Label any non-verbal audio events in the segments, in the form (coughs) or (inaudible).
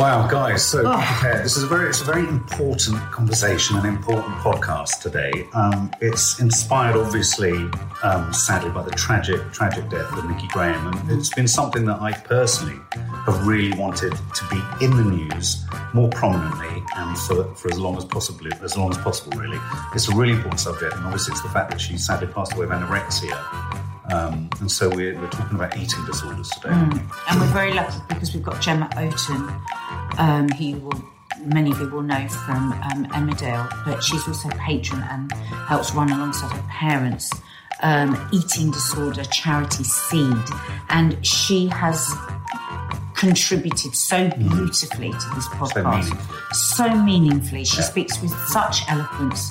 Wow, guys, so prepared. This is a very, it's a very important conversation and important podcast today. Um, it's inspired, obviously, um, sadly, by the tragic, tragic death of Nikki Graham, and it's been something that I personally have really wanted to be in the news more prominently and for, for as long as possible, as long as possible. Really, it's a really important subject, and obviously, it's the fact that she sadly passed away of anorexia. Um, and so we're, we're talking about eating disorders today. And we're very lucky because we've got Gemma Oaten, um, who you will, many of you will know from um, Emmerdale, but she's also a patron and helps run alongside her parents. Um, eating disorder charity seed, and she has contributed so beautifully to this podcast, meaningfully. so meaningfully. She Yeah. speaks with such eloquence,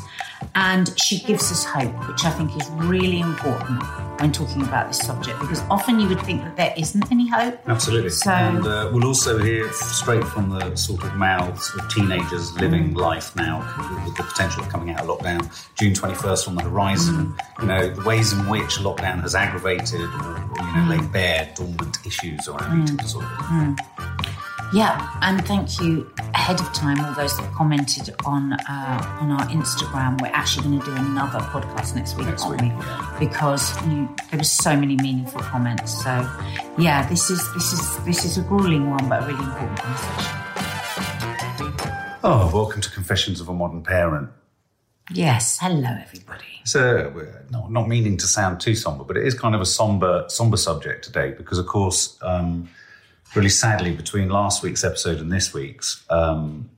and she gives us hope, which I think is really important when talking about this subject, because often you would think that there isn't any hope. Absolutely. So- and uh, we'll also hear straight from the sort of mouths of teenagers mm. living life now with the potential of coming out of lockdown. June 21st on the horizon. Mm. You know, the ways in which lockdown has aggravated or, or, you know, mm. laid bare dormant issues around eating disorders. Yeah, and thank you ahead of time, all those that commented on uh, on our Instagram. We're actually going to do another podcast next week, Next aren't week, we? yeah. Because you, there were so many meaningful comments. So, yeah, this is this is this is a grueling one, but a really important conversation. Oh, welcome to Confessions of a Modern Parent. Yes, hello everybody. So, we're not, not meaning to sound too somber, but it is kind of a somber, somber subject today because, of course, um, really sadly, between last week's episode and this week's, um,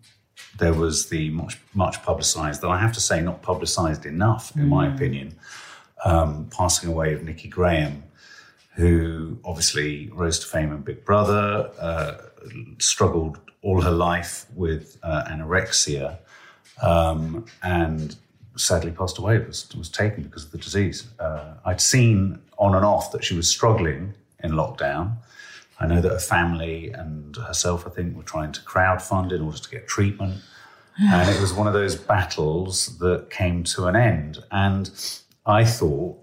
there was the much, much publicised, though I have to say, not publicised enough, in my opinion, um, passing away of Nikki Graham, who obviously rose to fame in Big Brother, uh, struggled all her life with uh, anorexia um, and sadly passed away, was, was taken because of the disease. Uh, I'd seen on and off that she was struggling in lockdown. I know that her family and herself, I think, were trying to crowdfund in order to get treatment. (sighs) and it was one of those battles that came to an end. And I thought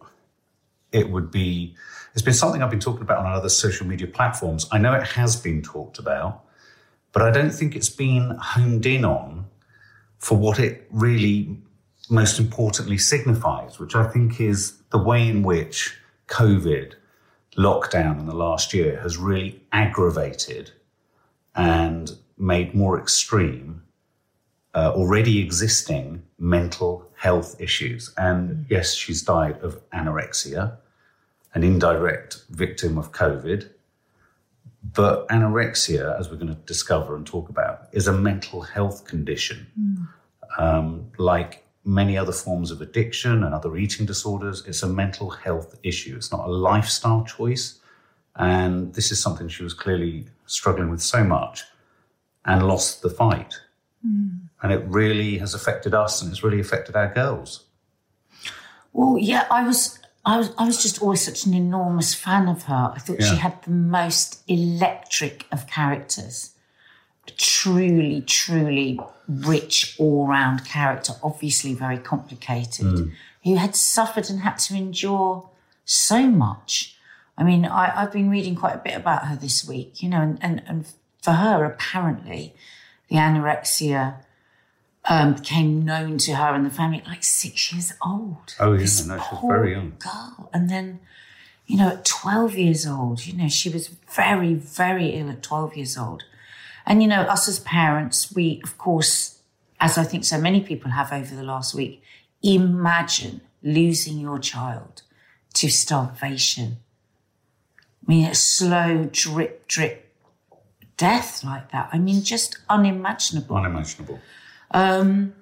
it would be, it's been something I've been talking about on other social media platforms. I know it has been talked about, but I don't think it's been honed in on for what it really most importantly signifies, which I think is the way in which COVID lockdown in the last year has really aggravated and made more extreme uh, already existing mental health issues. And yes, she's died of anorexia, an indirect victim of COVID. But anorexia, as we're going to discover and talk about, is a mental health condition. Um, like many other forms of addiction and other eating disorders, it's a mental health issue. It's not a lifestyle choice. And this is something she was clearly struggling with so much and lost the fight. Hmm. And it really has affected us and it's really affected our girls. Well, yeah, I was, I was, I was just always such an enormous fan of her. I thought she had the most electric of characters. Truly, truly rich all-round character. Obviously, very complicated. Who had suffered and had to endure so much. I mean, I, I've been reading quite a bit about her this week, you know, and, and, and for her, apparently, the anorexia um, became known to her and the family at like six years old. Oh, yeah, This no, she was very young. Girl. And then, you know, at 12 years old, you know, she was very, very ill at 12 years old. And, you know, us as parents, we, of course, as I think so many people have over the last week, imagine losing your child to starvation. I mean, a slow drip, drip death like that. I mean, just unimaginable. Unimaginable. Um,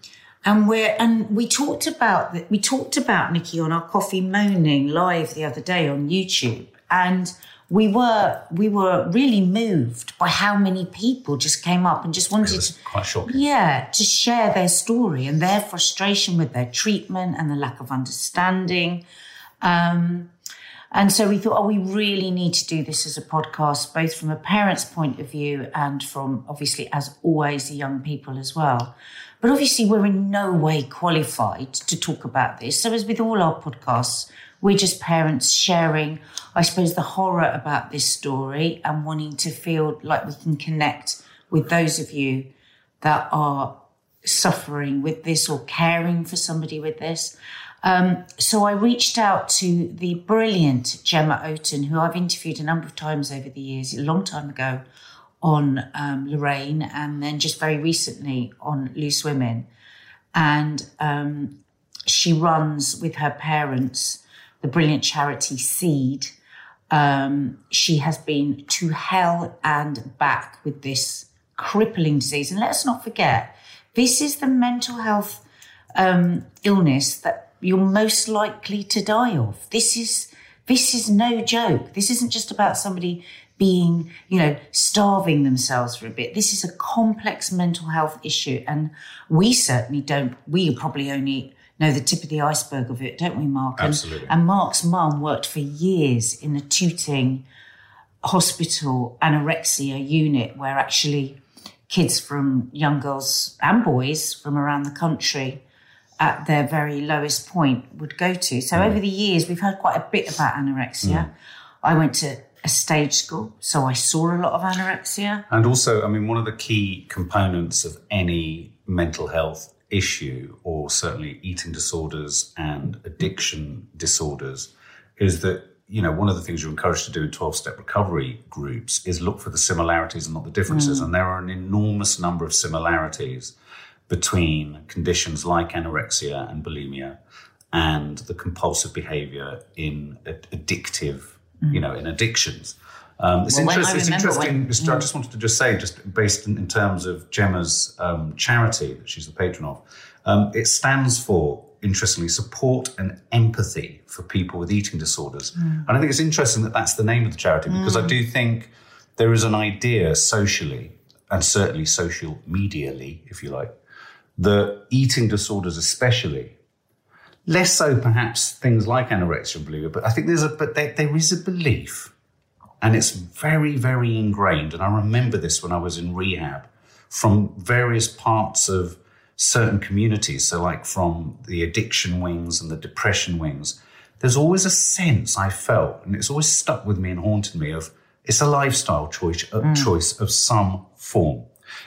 and we're and we talked about that. We talked about Nikki on our coffee moaning live the other day on YouTube, and we were we were really moved by how many people just came up and just wanted to quite shocking. yeah, to share their story and their frustration with their treatment and the lack of understanding. Um, and so we thought, oh, we really need to do this as a podcast, both from a parent's point of view and from obviously, as always, the young people as well. But obviously, we're in no way qualified to talk about this. So, as with all our podcasts, we're just parents sharing, I suppose, the horror about this story and wanting to feel like we can connect with those of you that are suffering with this or caring for somebody with this. Um, so I reached out to the brilliant Gemma Oaten, who I've interviewed a number of times over the years, a long time ago on um, Lorraine, and then just very recently on Loose Women. And um, she runs with her parents the brilliant charity Seed. Um, she has been to hell and back with this crippling disease. And let's not forget, this is the mental health um, illness that you're most likely to die of. This is this is no joke. This isn't just about somebody being, you know, starving themselves for a bit. This is a complex mental health issue, and we certainly don't. We probably only know the tip of the iceberg of it, don't we, Mark? And- Absolutely. And, Mark's mum worked for years in a Tooting hospital anorexia unit, where actually kids from young girls and boys from around the country at their very lowest point would go to. So mm. over the years, we've heard quite a bit about anorexia. Mm. I went to a stage school, so I saw a lot of anorexia. And also, I mean, one of the key components of any mental health issue, or certainly eating disorders and addiction disorders, is that, you know, one of the things you're encouraged to do in 12 step recovery groups is look for the similarities and not the differences. Mm. And there are an enormous number of similarities between conditions like anorexia and bulimia and the compulsive behavior in ad- addictive, you know, in addictions. Um, it's, Well, when- I interest- it's interesting. when- just- I just wanted to just say, just based in, in terms of Gemma's um, charity that she's the patron of, um, it stands for, interestingly, support and empathy for people with eating disorders. And I think it's interesting that that's the name of the charity because I do think there is an idea socially and certainly social medially, if you like, that eating disorders, especially, less so perhaps things like anorexia and bulimia, but I think there's a but there, there is a belief, and it's very very ingrained. And I remember this when I was in rehab from various parts of certain communities. So like from the addiction wings and the depression wings, there's always a sense I felt, and it's always stuck with me and haunted me of it's a lifestyle choice, a mm. choice of some form.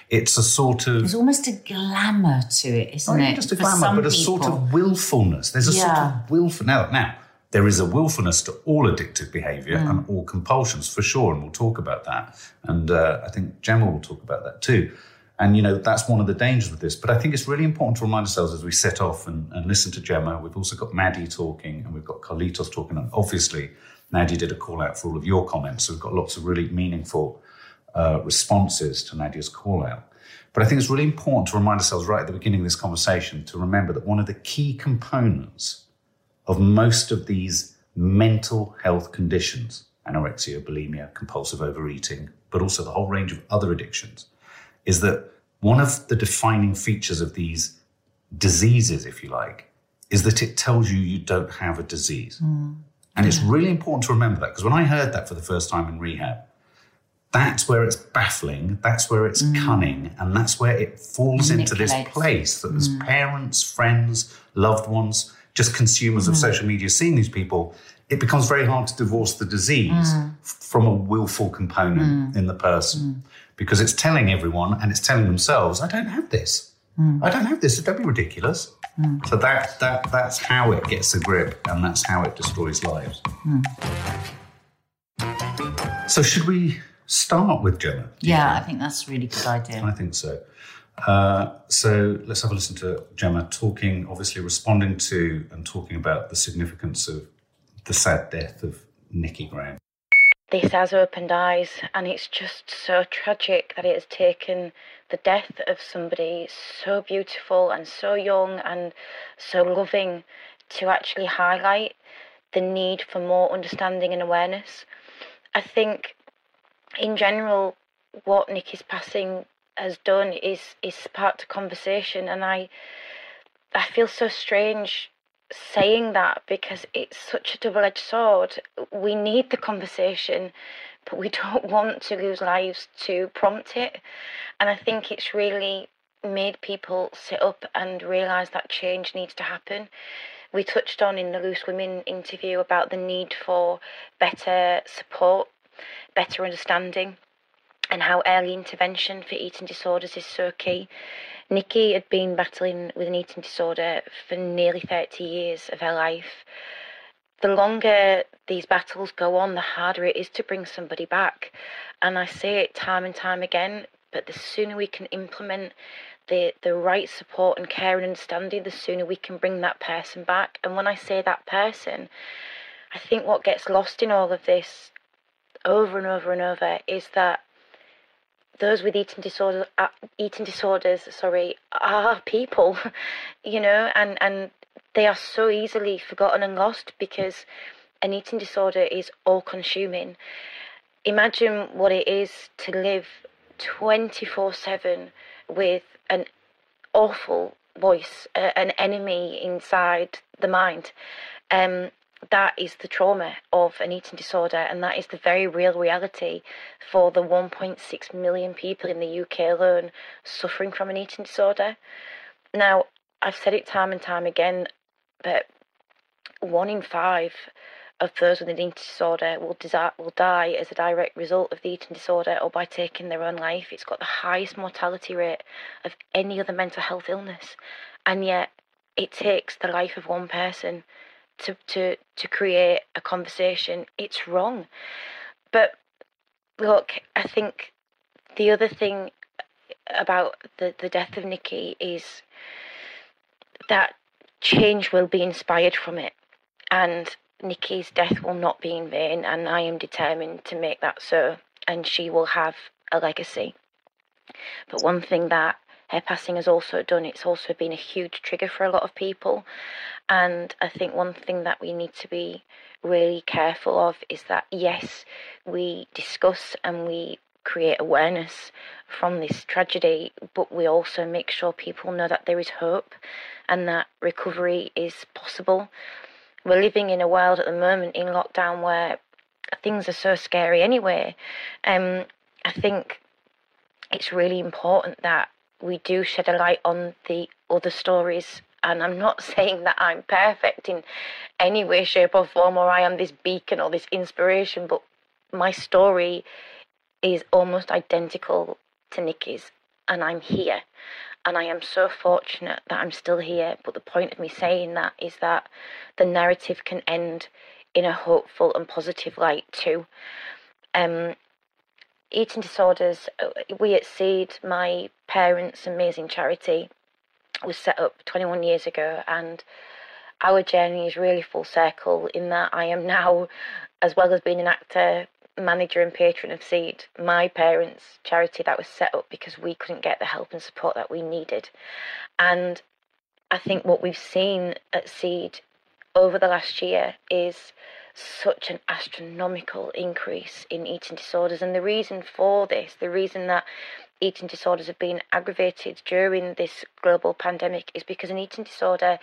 It's a sort of There's almost a glamour to it, isn't not it? just a glamour, but a sort of willfulness. There's a sort of willful now. Now there is a willfulness to all addictive behaviour Mm. and all compulsions for sure, and we'll talk about that. And uh, I think Gemma will talk about that too. And you know that's one of the dangers with this. But I think it's really important to remind ourselves as we set off and, and listen to Gemma. We've also got Maddie talking, and we've got Carlitos talking, and obviously Nadia did a call out for all of your comments. So we've got lots of really meaningful uh, responses to Nadia's call out. But I think it's really important to remind ourselves right at the beginning of this conversation to remember that one of the key components of most of these mental health conditions, anorexia, bulimia, compulsive overeating, but also the whole range of other addictions, is that one of the defining features of these diseases, if you like, is that it tells you you don't have a disease. And it's really important to remember that because when I heard that for the first time in rehab, that's where it's baffling, that's where it's mm. cunning, and that's where it falls into this place that as mm. parents, friends, loved ones, just consumers of mm. social media seeing these people, it becomes very hard to divorce the disease f- from a willful component in the person. Because it's telling everyone and it's telling themselves, I don't have this. I don't have this. Don't be ridiculous. So that that that's how it gets a grip, and that's how it destroys lives. So should we start with Gemma? do you Yeah, I think? think that's a really good idea. I think so. Uh, so let's have a listen to Gemma talking, obviously responding to and talking about the significance of the sad death of Nikki Graham. this has opened eyes, and it's just so tragic that it has taken the death of somebody so beautiful and so young and so loving to actually highlight the need for more understanding and awareness. I think, in general, what Nikki's passing has done is is sparked a conversation, and I I feel so strange saying that because it's such a double edged sword. We need the conversation, but we (laughs) don't want to lose lives to prompt it. And I think it's really made people sit up and realise that change needs to happen. We touched on in the Loose Women interview about the need for better support, better understanding, and how early intervention for eating disorders is so key. Nikki had been battling with an eating disorder for nearly 30 years of her life. The longer these battles go on, the harder it is to bring somebody back. And I say it time and time again, but the sooner we can implement the, the right support and care and understanding, the sooner we can bring that person back. And when I say that person, I think what gets lost in all of this over and over and over is that those with eating disorders, uh, eating disorders, sorry, are people, (laughs) you know, and and they are so easily forgotten and lost because an eating disorder is all consuming. Imagine what it is to live 24 7 with an awful voice, uh, an enemy inside the mind. Um, that is the trauma of an eating disorder, and that is the very real reality for the 1.6 million people in the UK alone suffering from an eating disorder. Now, I've said it time and time again, but one in five of those with an eating disorder will, desi- will die as a direct result of the eating disorder or by taking their own life. It's got the highest mortality rate of any other mental health illness, and yet it takes the life of one person to, to, to create a conversation, it's wrong. But look, I think the other thing about the, the death of Nikki is that change will be inspired from it. And Nikki's death will not be in vain, and I am determined to make that so, and she will have a legacy. But one thing that her passing has also done, it's also been a huge trigger for a lot of people. And I think one thing that we need to be really careful of is that, yes, we discuss and we create awareness from this tragedy, but we also make sure people know that there is hope and that recovery is possible. We're living in a world at the moment in lockdown where things are so scary anyway. Um, I think it's really important that we do shed a light on the other stories. And I'm not (laughs) saying that I'm perfect in any way, shape, or form, or I am this beacon or this inspiration, but my story is almost identical to Nikki's. and I'm here. And I am so fortunate that I'm still here. But the point of me saying that is that the narrative can end in a hopeful and positive light too. Um, eating disorders, uh, we at Seed, my parents' amazing charity, was set up 21 years ago, and our journey is really full circle in that I am now, as well as being an actor, manager, and patron of Seed, my parents' charity that was set up because we couldn't get the help and support that we needed. And I think what we've seen at Seed over the last year is such an astronomical increase in eating disorders. And the reason for this, the reason that eating disorders have been aggravated during this global pandemic is because an eating disorder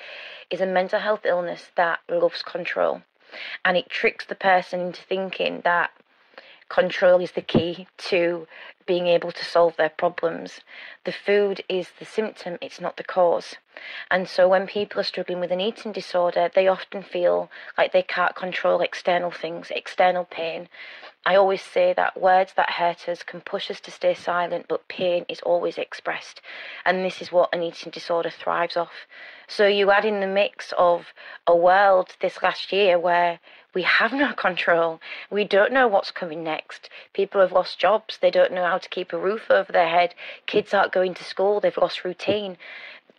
is a mental health illness that loves control. And it tricks the person into thinking that control is the key to being able to solve their problems. The food is the symptom, it's not the cause. And so when people are struggling with an eating disorder, they often feel like they can't control external things, external pain. I always say that words that hurt us can push us to stay silent, but pain is always expressed. And this is what an eating disorder thrives off. So you add in the mix of a world this last year where we have no control. We don't know what's coming next. People have lost jobs. They don't know how to keep a roof over their head. Kids aren't going to school. They've lost routine.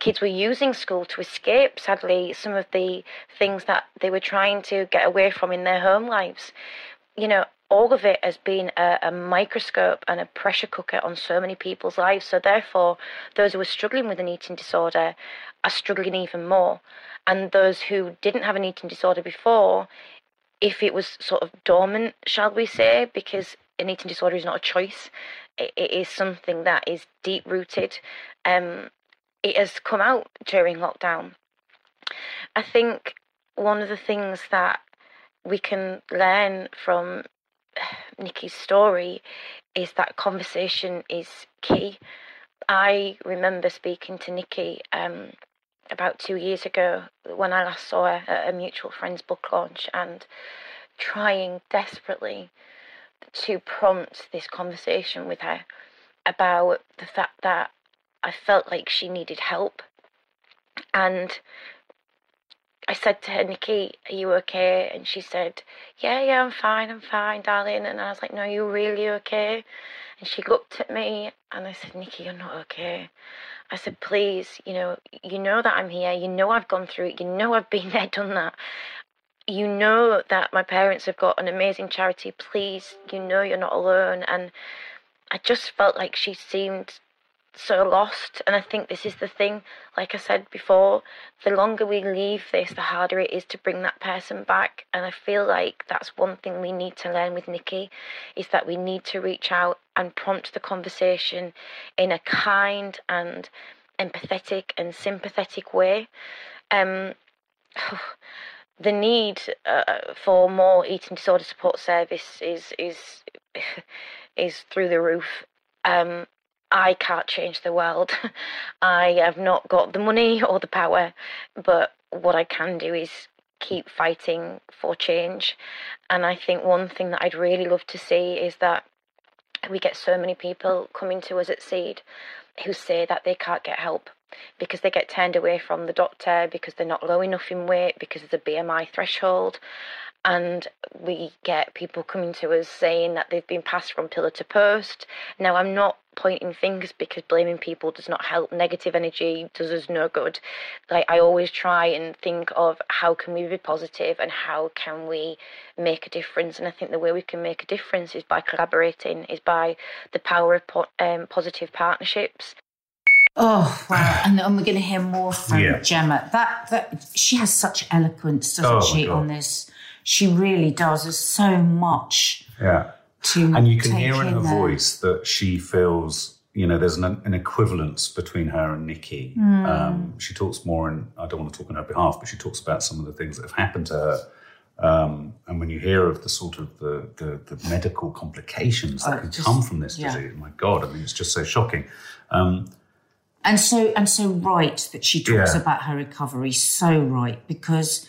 Kids were using school to escape, sadly, some of the things that they were trying to get away from in their home lives. You know, all of it has been a, a, microscope and a pressure cooker on so many people's lives. So, therefore, those who are struggling with an eating disorder are struggling even more. And those who didn't have an eating disorder before, if it was sort of dormant, shall we say, because an eating disorder is not a choice. It, it is something that is deep rooted. Um, it has come out during lockdown. I think one of the things that we can learn from (sighs) Nikki's story is that conversation is key. I remember speaking to Nikki um, about two years ago when I last saw her at a mutual friend's book launch and trying desperately to prompt this conversation with her about the fact that I felt like she needed help. And I said to her, Nikki, are you okay? And she said, Yeah, yeah, I'm fine, I'm fine, darling. And I was like, No, you're really okay. And she looked at me and I said, Nikki, you're not okay. I said, please, you know, you know that I'm here. You know I've gone through it. You know I've been (laughs) there, done that you know that my parents have got an amazing charity. Please, you know you're not alone. And I just felt like she seemed so lost. And I think this is the thing, like I said before, the longer we leave this, the harder it is to bring that person back. And I feel like that's one thing we need to learn with Nikki is that we need to reach out and prompt the conversation in a kind and empathetic and sympathetic way. Um, (sighs) the need uh, for more eating disorder support service is is (sighs) is through the roof. Um, I can't change the world. (laughs) I have not got the money (laughs) or the power, but what I can do is keep fighting for change. And I think one thing that I'd really love to see is that we get so many people coming to us at Seed who say that they can't get help because they get turned away from the doctor because they're not low enough in weight because of the BMI threshold. And we get people coming to us saying that they've been passed from pillar to post. Now, I'm not pointing fingers because blaming people does not help. Negative energy does us no good. Like I always try and think of how can we be positive and how can we make a difference. And I think the way we can make a difference is by collaborating, is by the power of po- um, positive partnerships. Oh wow! And, and we're going to hear more from Yeah. Gemma. That that she has such eloquence, doesn't Oh, she? God. On this, she really does. There's so much Yeah. To And you can hear in her there. voice that she feels, you know, there's an, an equivalence between her and Nikki. Hmm. Um, she talks more, and I don't want to talk on her behalf, but she talks about some of the things that have happened to her. Um, and when you hear of the sort of the, the, the medical complications that Oh, can just- come from this yeah. disease, my God, I mean, it's just so shocking. Um, and so and so right that she talks Yeah. about her recovery. So right because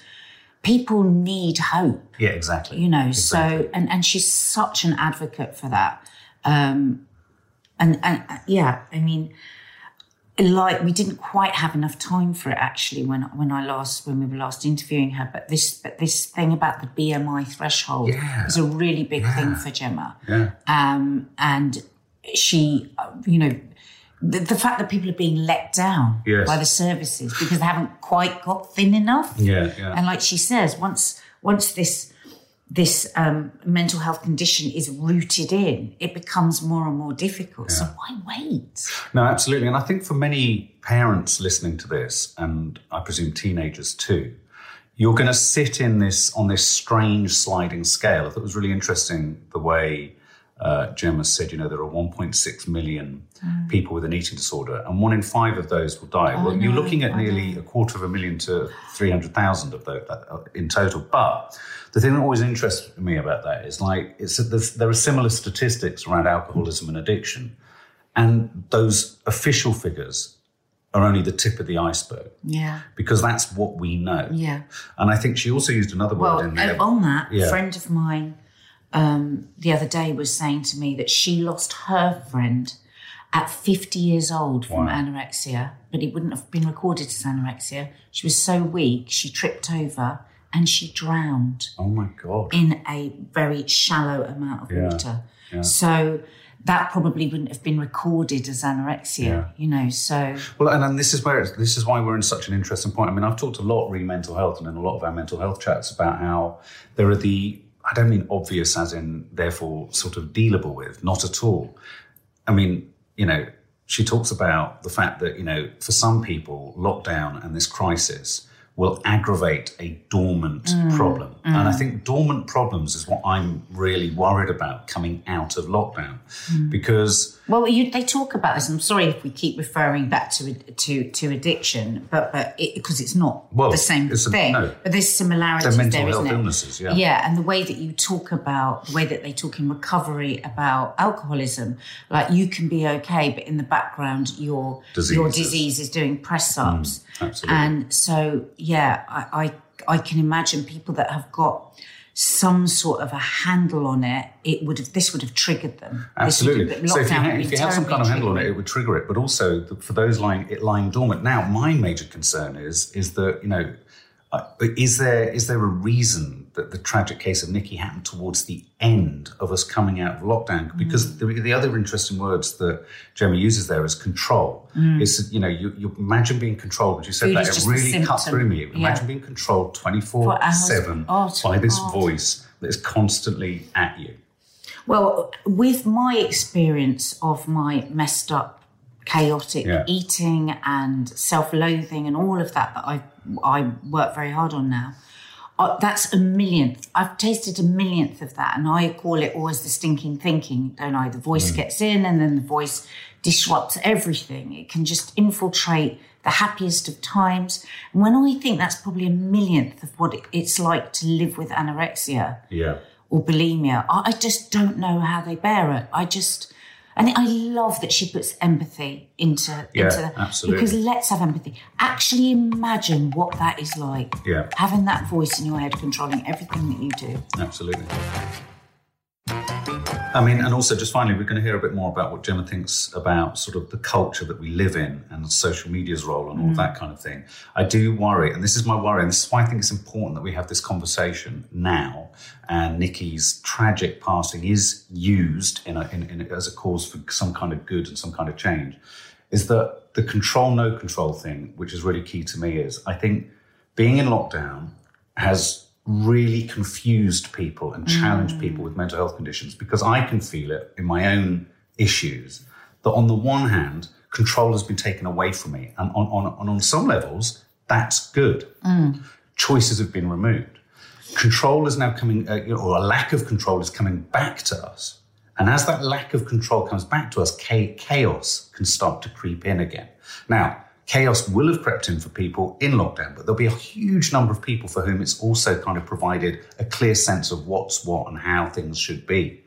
people need hope. yeah, exactly. you know Exactly. so and and she's such an advocate for that um and and yeah i mean like we didn't quite have enough time for it actually when when i last when we were last interviewing her but this but this thing about the bmi threshold Yeah. is a really big thing for gemma Yeah. um and she you know the, the fact that people are being let down Yes. by the services because they haven't quite got thin enough Yeah, yeah. and like she says, once once this this um, mental health condition is rooted in, it becomes more and more difficult. So why wait? No, absolutely. And I think for many parents listening to this, and I presume teenagers too, you're going to sit in this on this strange sliding scale. I thought it was really interesting the way uh, Gemma said, you know, there are 1.6 million people with an eating disorder, and one in five of those will die. well, you're looking at nearly a quarter of a million to 300,000 of those uh, in total. But the thing that always interests me about that is like, it's, there are similar statistics around alcoholism and addiction. And those official figures are only the tip of the iceberg Yeah, because that's what we know. yeah. And I think she also used another word Well, in there. on that, Yeah. a friend of mine um, the other day was saying to me that she lost her friend at 50 years old from Wow. anorexia, but it wouldn't have been recorded as anorexia. She was so weak, she tripped over and she drowned. oh my God. in a very shallow amount of Yeah, water. yeah. So that probably wouldn't have been recorded as anorexia, Yeah. you know. So Well, and, and this is where it's, this is why we're in such an interesting point. I mean, I've talked a lot re mental health and in a lot of our mental health chats about how there are the I don't mean obvious as in therefore sort of dealable with, not at all. I mean, you know, she talks about the fact that you know for some people, lockdown and this crisis will aggravate a dormant Mm. problem. And I think dormant problems is what I'm really worried about coming out of lockdown Mm. because Well, you, they talk about this. I'm sorry if we keep referring back to to to addiction, but but because it's not Well, the same it's a- thing. no. But there's similarities They're mental there, health isn't it? illnesses, yeah. Yeah, and the way that you talk about the way that they talk in recovery about alcoholism, like you can be okay, but in the background your your disease is doing press ups. absolutely. And so, yeah, I, I I can imagine people that have got some sort of a handle on it. It would have this would have triggered them. Absolutely. have- So if you, had, if you had some kind of handle on it, it would trigger it. But also the, for those lying it lying dormant. Now, my major concern is is that you know, uh, is there is there a reason that the tragic case of Nikki happened towards the end of us coming out of lockdown? Because Mm. the, the other interesting words that Gemma uses there is control. Is you know you, you imagine being controlled. When you said Mm. Food that, it really cut through me. Yeah. Imagine being controlled twenty four For hours. seven Oh, by this hard. voice that is constantly at you. Well, with my experience of my messed up, chaotic Yeah. eating and self-loathing and all of that that I I work very hard on now. Uh, that's a millionth. I've tasted a millionth of that, and I call it always the stinking thinking, don't I? The voice gets in, and then the voice disrupts everything. It can just infiltrate the happiest of times. And when I think that's probably a millionth of what it, it's like to live with anorexia, Yeah. or bulimia. I, I just don't know how they bear it. I just, and I love that she puts empathy into Yeah, into that absolutely. because let's have empathy. Actually, imagine what that is like. Yeah. having that voice in your head controlling everything that you do. Absolutely. I mean, and also just finally, we're going to hear a bit more about what Gemma thinks about sort of the culture that we live in and social media's role and all mm-hmm. that kind of thing. I do worry, and this is my worry, and this is why I think it's important that we have this conversation now. And Nikki's tragic passing is used in a, in, in, as a cause for some kind of good and some kind of change. Is that the control no control thing, which is really key to me, is I think being in lockdown has really confused people and challenged people with mental health conditions because I can feel it in my own issues that on the one hand, control has been taken away from me. And on, on, on, on some levels, that's good. Choices have been removed. Control is now coming, uh, or a lack of control is coming back to us. And as that lack of control comes back to us, chaos can start to creep in again. Now, chaos will have crept in for people in lockdown, but there'll be a huge number of people for whom it's also kind of provided a clear sense of what's what and how things should be.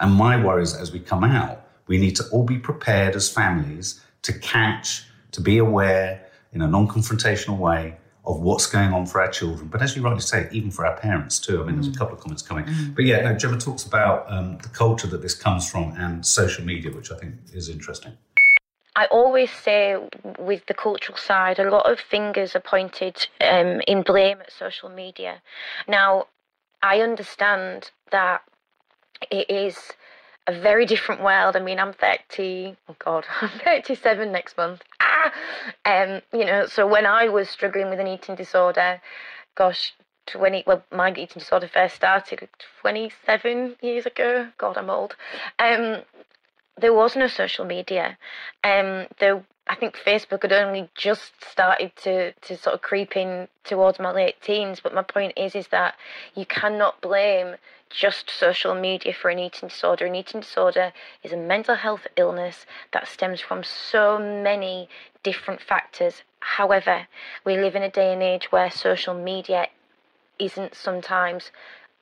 And my worry is as we come out, we need to all be prepared as families to catch, to be aware in a non confrontational way of what's going on for our children. But as you rightly say, even for our parents too. I mean, there's a couple of comments coming. But yeah, no, Gemma talks about um, the culture that this comes from and social media, which I think is interesting. I always say with the cultural side, a lot of fingers are pointed um, in blame at social media. Now, I understand that it is a very different world. I mean, I'm 30, oh God, (laughs) I'm 37 next month. Ah! Um, you know, so when I was struggling with an eating disorder, gosh, 20, well, my eating disorder first started 27 years ago. God, I'm old. Um, there was no social media. Um, I think Facebook had only just started to, to sort of creep in towards my late teens. But my point is, is that you cannot blame just social media for an eating disorder. An eating disorder is a mental health illness that stems from so many different factors. However, we live in a day and age where social media isn't sometimes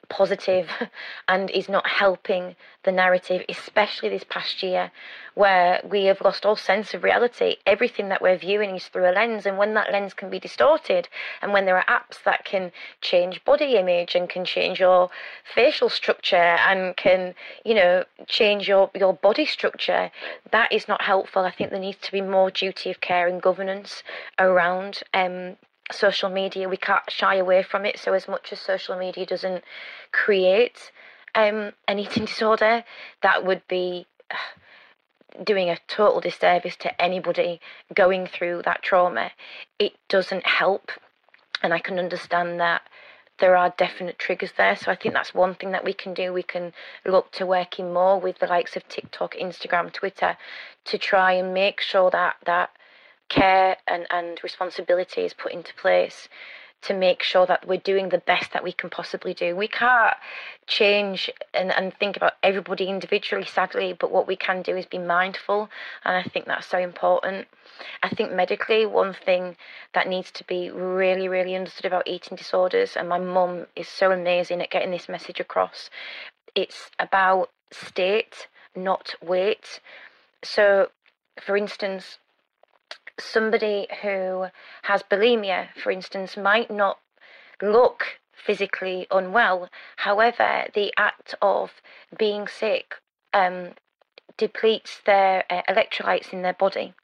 positive (laughs) and is not helping the narrative, especially this past year, where we have lost all sense of reality. Everything that we're viewing is through a lens, and when that lens can be distorted, and when there are apps that can change body image and can change your facial structure and can, you know, change your, your body structure, that is not helpful. I think there needs to be more duty of care and governance around um, social media. We can't shy away from it. So, as much as social media doesn't create um, an eating (laughs) disorder, that would be uh, doing a total disservice to anybody going through that trauma. It doesn't help. And I can understand that there are definite triggers there. So I think that's one thing that we can do. We can look to working more with the likes of TikTok, Instagram, Twitter to try and make sure that that care and, and responsibility is put into place to make sure that we're doing the best that we can possibly do. We can't change and, and think about everybody individually, sadly, but what we can do is be mindful, and I think that's so important. I think medically, one thing that needs to be really, really understood about eating disorders, and my mum is so amazing at getting this message across, it's about state, not weight. So, for instance, somebody who has bulimia, for instance, might not look physically unwell. However, the act of being sick um, depletes their uh, electrolytes in their body.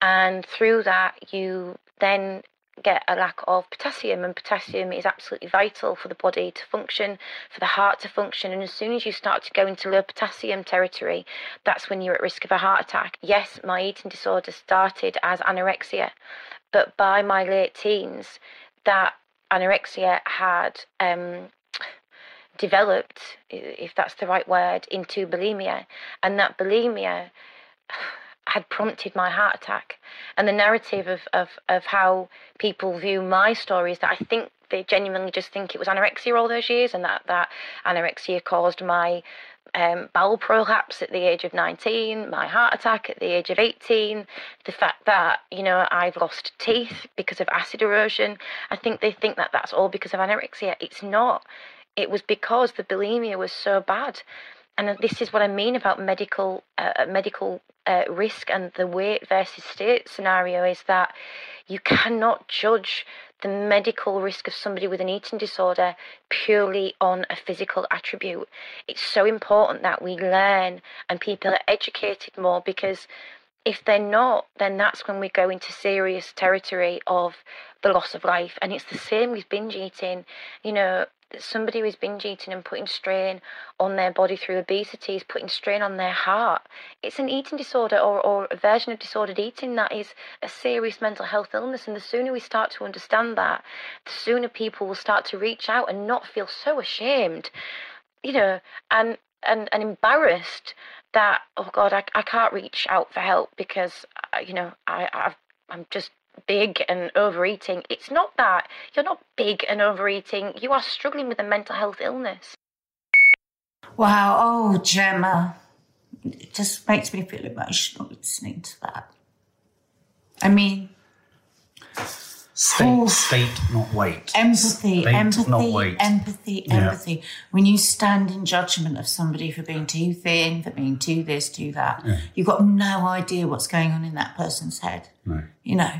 And through that, you then get a lack of potassium, and potassium is absolutely vital for the body to function, for the heart to function. And as soon as you start to go into low potassium territory, that's when you're at risk of a heart attack. Yes, my eating disorder started as anorexia, but by my late teens, that anorexia had um, developed, if that's the right word, into bulimia, and that bulimia had prompted my heart attack. And the narrative of, of, of how people view my story is that I think they genuinely just think it was anorexia all those years and that, that anorexia caused my um, bowel prolapse at the age of 19, my heart attack at the age of 18, the fact that, you know, I've lost teeth because of acid erosion. I think they think that that's all because of anorexia. It's not. It was because the bulimia was so bad and this is what I mean about medical uh, medical uh, risk and the weight versus state scenario is that you cannot judge the medical risk of somebody with an eating disorder purely on a physical attribute. It's so important that we learn and people are educated more because if they're not, then that's when we go into serious territory of the loss of life. And it's the same with binge eating. You know, somebody who's binge eating and putting strain on their body through obesity is putting strain on their heart. It's an eating disorder or, or a version of disordered eating that is a serious mental health illness. And the sooner we start to understand that, the sooner people will start to reach out and not feel so ashamed, you know, and and, and embarrassed that oh god I, I can't reach out for help because uh, you know I I've, I'm just big and overeating. It's not that. You're not big and overeating. You are struggling with a mental health illness. Wow. Oh, Gemma. It just makes me feel emotional listening to that. I mean, State, oh, state, not weight. Empathy, state, empathy, not weight. empathy, Yeah. empathy. When you stand in judgment of somebody for being too thin, for being too this, too that, you've got no idea what's going on in that person's head. No. You know,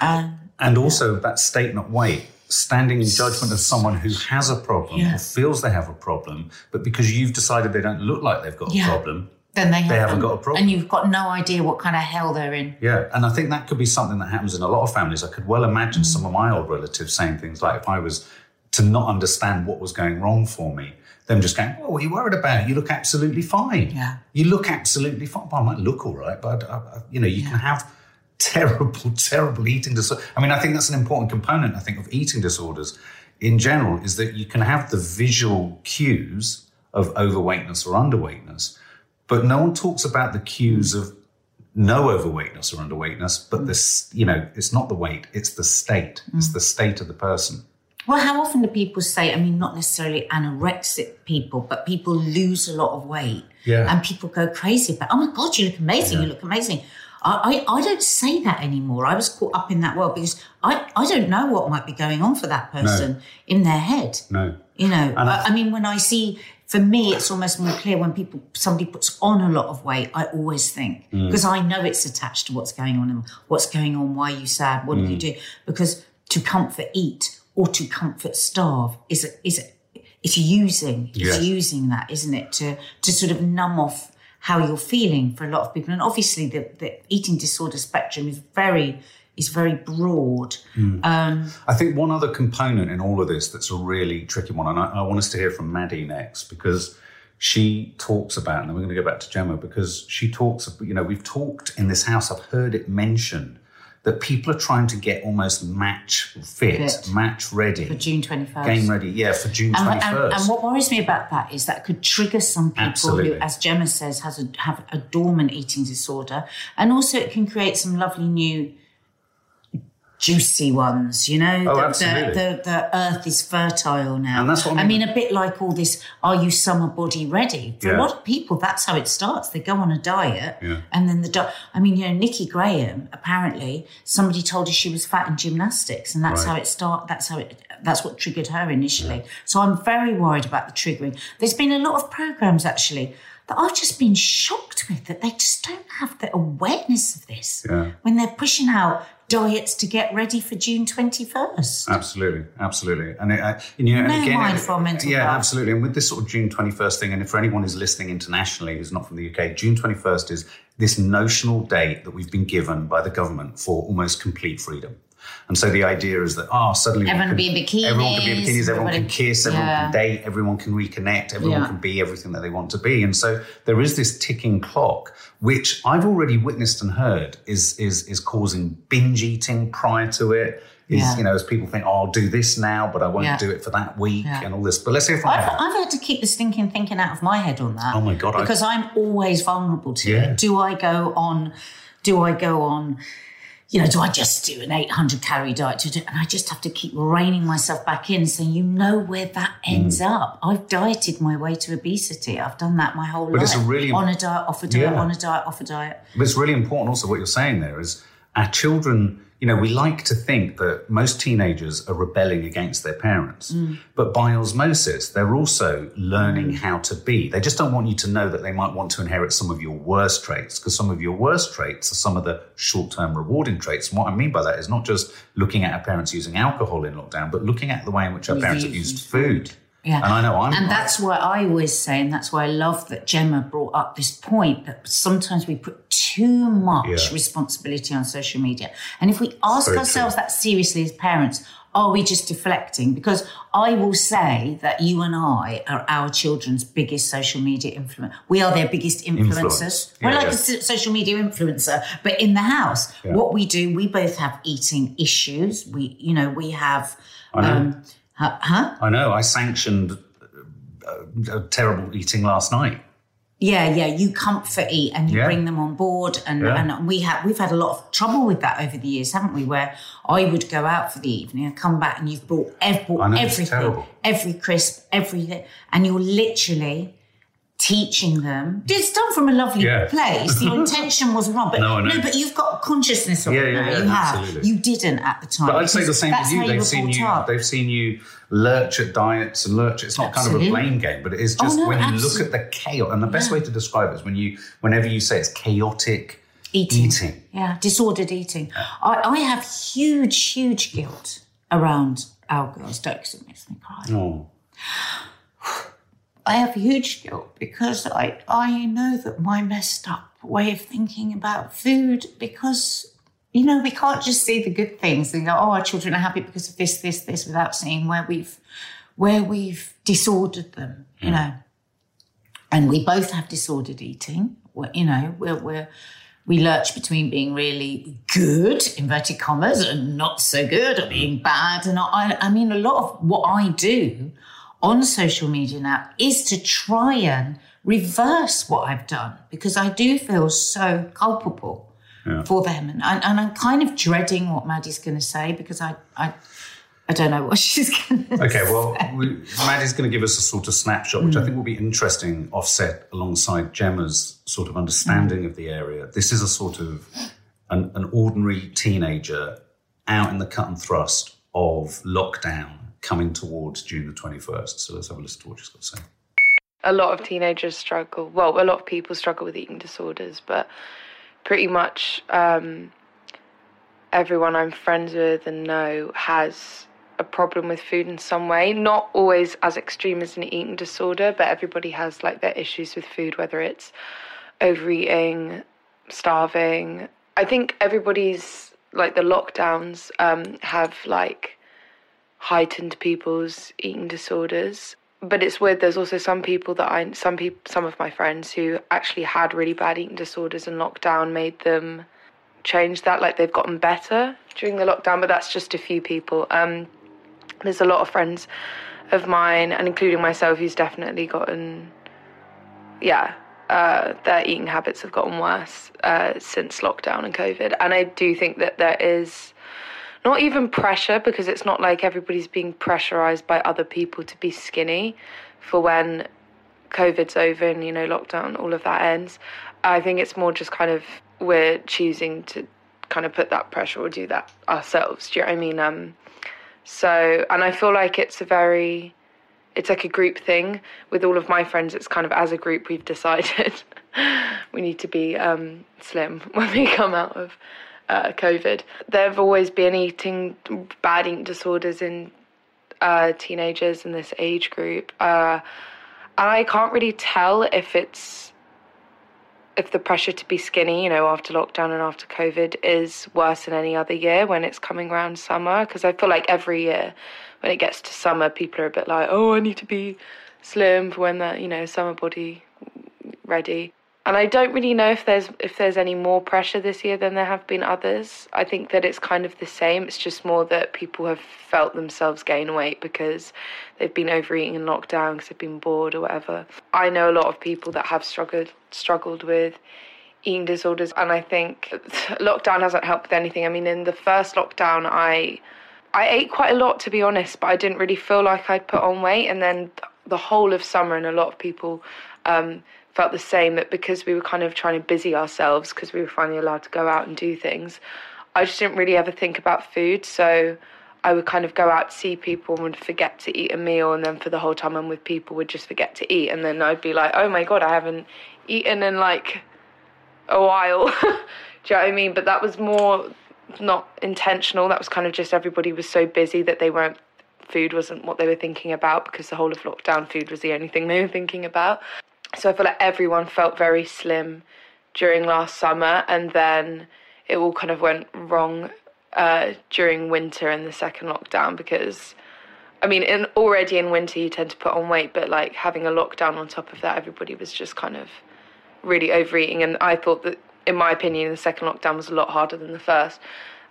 and And also that statement not weight. Standing in judgment of someone who has a problem Yeah. or feels they have a problem, but because you've decided they don't look like they've got Yeah. a problem, then they, They haven't haven't got a problem. and you've got no idea what kind of hell they're in. Yeah, and I think that could be something that happens in a lot of families. I could well imagine mm. some of my old relatives saying things like, if I was to not understand what was going wrong for me, them just going, "Oh, what are you worried about? You look absolutely fine. Yeah. you look absolutely fine. Well, I might look all right, but I, I, you know, you can have terrible, (laughs) terrible eating disorder. I mean, I think that's an important component. I think of eating disorders in general is that you can have the visual cues of overweightness or underweightness, but no one talks about the cues of no overweightness or underweightness, but this, you know, it's not the weight, it's the state. Mm. It's the state of the person. Well, how often do people say, I mean, not necessarily anorexic people, but people lose a lot of weight Yeah. and people go crazy about, oh my God, you look amazing, you look amazing. I, I, I don't say that anymore. I was caught up in that world because I, I don't know what might be going on for that person in their head. No. You know, I- I, mean, when I see, for me, it's almost more clear when people, somebody puts on a lot of weight, I always think, Mm. because I know it's attached to what's going on and what's going on, why are you sad, what do Mm. you do? Because to comfort eat or to comfort starve is, a, is, a, it's using, it's using that, isn't it? To, to sort of numb off how you're feeling for a lot of people. And obviously the, the eating disorder spectrum is very, is very broad. Um, I think one other component in all of this that's a really tricky one, and I, I want us to hear from Maddie next because she talks about, and then we're going to go back to Gemma because she talks, of you know, we've talked in this house, I've heard it mentioned that people are trying to get almost match fit, Fit. match ready, for June 21st. game ready, yeah, for June And, 21st. and, and what worries me about that is that could trigger some people Absolutely. who, as Gemma says, has a, have a dormant eating disorder, and also it can create some lovely new juicy ones, you know. Oh, the, absolutely. The, the, the earth is fertile now. And that's what I mean. I mean. a bit like all this, are you summer body ready? For Yeah. a lot of people, that's how it starts. They go on a diet Yeah. and then the diet. I mean, you know, Nikki Graham, apparently, somebody told her she was fat in gymnastics and that's Right. how it start. That's how it, that's what triggered her initially. So I'm very worried about the triggering. There's been a lot of programs actually that I've just been shocked with that they just don't have the awareness of this Yeah. when they're pushing out diets to get ready for June 21st. Absolutely, absolutely, and, it, uh, and you know, and No again, mindful it- mental yeah, health. absolutely. And with this sort of June twenty first thing, and if for anyone who's listening internationally who's not from the UK, June twenty first is this notional date that we've been given by the government for almost complete freedom. And so the idea is that oh, suddenly Everyone can- be in bikinis, everyone can be in bikinis, everyone can kiss, everyone Yeah. can date, everyone can reconnect, everyone Yeah. can be everything that they want to be. And so there is this ticking clock, which I've already witnessed and heard is is is causing binge eating prior to it. Is Yeah. you know, as people think, oh, I'll do this now, but I won't do it for that week and all this. But let's hear from I've, Heather. I've had to keep the stinking thinking out of my head on that. Oh my God, I- Because I'm always vulnerable to it. Do I go on? Do I go on? You know, do I just do an 800 calorie diet? To do, and I just have to keep reining myself back in, saying, you know where that Mm. ends up. I've dieted my way to obesity. I've done that my whole But life. it's a really- on a diet, off a diet, Yeah. on a diet, off a diet. But it's really important also what you're saying there is our children, you know, we like to think that most teenagers are rebelling against their parents. Mm. But by osmosis, they're also learning mm. how to be. They just don't want you to know that they might want to inherit some of your worst traits because some of your worst traits are some of the short term rewarding traits. And what I mean by that is not just looking at our parents using alcohol in lockdown, but looking at the way in which our parents have used used food. Yeah. And I know I'm And that's why I always say, and that's why I love that Gemma brought up this point that sometimes we put too much Yeah. responsibility on social media. And if we ask ourselves that seriously as parents, are we just deflecting? Because I will say that you and I are our children's biggest social media influence. We are their biggest influencers. Influence. We're Yeah, like yeah. a social media influencer, but in the house. Yeah. What we do, we both have eating issues. We, you know, we have. Um, huh? I know. I sanctioned a, uh, terrible eating last night. Yeah, yeah. You comfort eat and you Yeah. bring them on board, and Yeah. and we have we've had a lot of trouble with that over the years, haven't we? Where I would go out for the evening and come back, and you've brought, ev- brought know, everything, every crisp, everything, and you're literally teaching them. It's done from a lovely Yeah. place. Your (laughs) intention was wrong, but No, know. but you've got consciousness of Yeah, it now. yeah, you have. absolutely. You didn't at the time. But I'd say the same with you. They've seen you. up. They've seen you lurch at diets and lurch. It's not kind of a blame game, but it is oh, just Oh, no, when you look at the chaos. And the best way to describe it is when you, whenever you say it's chaotic eating. eating. Yeah, disordered eating. I, I have huge, huge guilt around our girls. Don't 'cause it makes me cry. Oh, I have huge guilt because I I know that my messed up way of thinking about food because you know we can't just see the good things and go oh our children are happy because of this this this without seeing where we've where we've disordered them you hmm. know. And we both have disordered eating. We're, you know we're, we're we lurch between being really good inverted commas and not so good or being hmm. bad and I, I mean a lot of what i do on social media now is to try and reverse what I've done because I do feel so culpable for them. And, I, and I'm kind of dreading what Maddie's going to say because I, I, I don't know what (laughs) she's going to say. okay. Well, we, Maddie's going to give us a sort of snapshot, Mm. which I think will be interesting, offset alongside Gemma's sort of understanding of the area. This is a sort of an, an ordinary teenager out in the cut and thrust of lockdown coming towards June the 21st. So let's have a listen to what she's got to say. a lot of teenagers struggle. Well, a lot of people struggle with eating disorders, but pretty much um, everyone I'm friends with and know has a problem with food in some way. Not always as extreme as an eating disorder, but everybody has like their issues with food, whether it's overeating, starving. I think everybody's like the lockdowns um, have like heightened people's eating disorders. But it's weird. There's also some people that I, some people, some of my friends who actually had really bad eating disorders, and lockdown made them change that. Like they've gotten better during the lockdown, but that's just a few people. Um, there's a lot of friends of mine, and including myself, who's definitely gotten, yeah, uh, their eating habits have gotten worse uh, since lockdown and COVID. And I do think that there is not even pressure because it's not like everybody's being pressurized by other people to be skinny for when COVID's over and you know lockdown, all of that ends. I think it's more just kind of we're choosing to kind of put that pressure or do that ourselves. Do you know what I mean? Um, so, and I feel like it's a very, it's like a group thing with all of my friends. It's kind of as a group we've (laughs) decided we need to be um, slim (laughs) when we come out of uh, COVID. There have always been eating bad eating disorders in uh, teenagers in this age group. Uh, and I can't really tell if it's if the pressure to be skinny, you know, after lockdown and after COVID is worse than any other year when it's coming around summer. Because I feel like every year when it gets to summer, people are a bit like, oh, I need to be slim for when the, you know, summer body ready and I don't really know if there's if there's any more pressure this year than there have been others. I think that it's kind of the same. It's just more that people have felt themselves gain weight because they've been overeating in lockdown because they've been bored or whatever. I know a lot of people that have struggled struggled with eating disorders, and I think (laughs) lockdown hasn't helped with anything. I mean, in the first lockdown, I I ate quite a lot to be honest, but I didn't really feel like I'd put on weight, and then the whole of summer, and a lot of people. Um, felt the same that because we were kind of trying to busy ourselves because we were finally allowed to go out and do things, I just didn't really ever think about food. So I would kind of go out to see people and would forget to eat a meal, and then for the whole time I'm with people, would just forget to eat, and then I'd be like, oh my god, I haven't eaten in like a while. (laughs) do you know what I mean? But that was more not intentional. That was kind of just everybody was so busy that they weren't food wasn't what they were thinking about because the whole of lockdown food was the only thing they were thinking about. So I feel like everyone felt very slim during last summer, and then it all kind of went wrong uh, during winter and the second lockdown because. I mean, in, already in winter you tend to put on weight, but like having a lockdown on top of that, everybody was just kind of really overeating. And I thought that, in my opinion, the second lockdown was a lot harder than the first.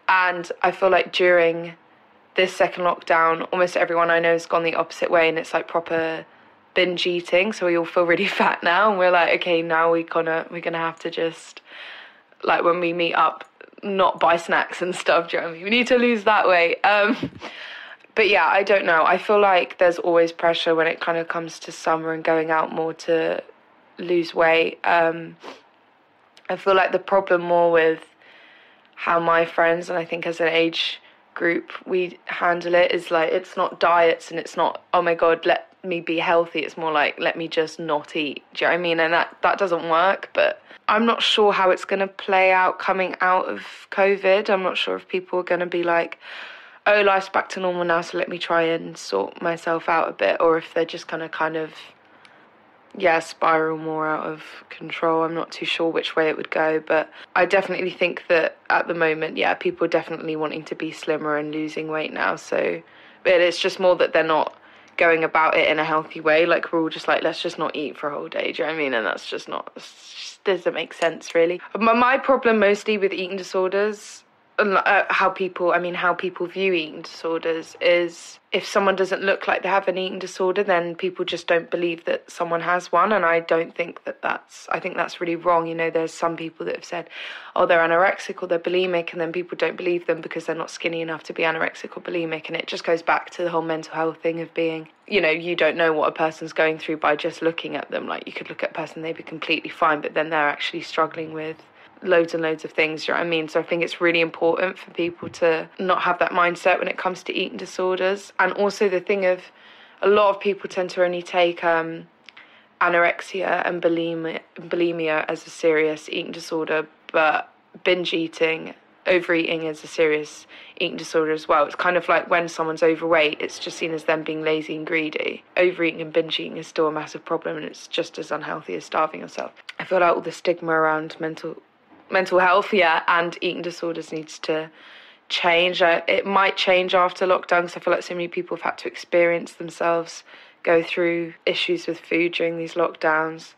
And I feel like during this second lockdown, almost everyone I know has gone the opposite way, and it's like proper binge eating, so we all feel really (laughs) fat now, and we're like, okay, now we gonna we're gonna have to just like when we meet up, not buy snacks and stuff. Do you know I mean? We need to lose that weight. Um, (laughs) but yeah, I don't know. I feel like there's always pressure when it kind of comes to summer and going out more to lose weight. Um, I feel like the problem more with how my friends and I think as an age group we handle it is like it's not diets and it's not oh my god let me be healthy. It's more like let me just not eat. Do you know what I mean? And that that doesn't work. But I'm not sure how it's going to play out coming out of COVID. I'm not sure if people are going to be like, oh, life's back to normal now, so let me try and sort myself out a bit, or if they're just going to kind of yeah, spiral more out of control. I'm not too sure which way it would go, but I definitely think that at the moment, yeah, people are definitely wanting to be slimmer and losing weight now. So, but it's just more that they're not going about it in a healthy way. Like we're all just like, let's just not eat for a whole day. Do you know what I mean? And that's just not just doesn't make sense really. My, my problem mostly with eating disorders uh, how people i mean how people view eating disorders is if someone doesn't look like they have an eating disorder then people just don't believe that someone has one. And i don't think that that's i think that's really wrong. You know there's some people that have said oh they're anorexic or they're bulimic and then people don't believe them because they're not skinny enough to be anorexic or bulimic. And it just goes back to the whole mental health thing of being you know you don't know what a person's going through by just looking at them. Like you could look at a person they'd be completely fine but then they're actually struggling with loads and loads of things, you know what I mean? So I think it's really important for people to not have that mindset when it comes to eating disorders. And also the thing of a lot of people tend to only take um, anorexia and bulimia, bulimia as a serious eating disorder, but binge eating, overeating is a serious eating disorder as well. It's kind of like when someone's overweight, it's just seen as them being lazy and greedy. Overeating and binge eating is still a massive problem and it's just as unhealthy as starving yourself. I feel like all the stigma around mental mental health, yeah, and eating disorders needs to change. Uh, it might change after lockdown because I feel like so many people have had to experience themselves go through issues with food during these lockdowns.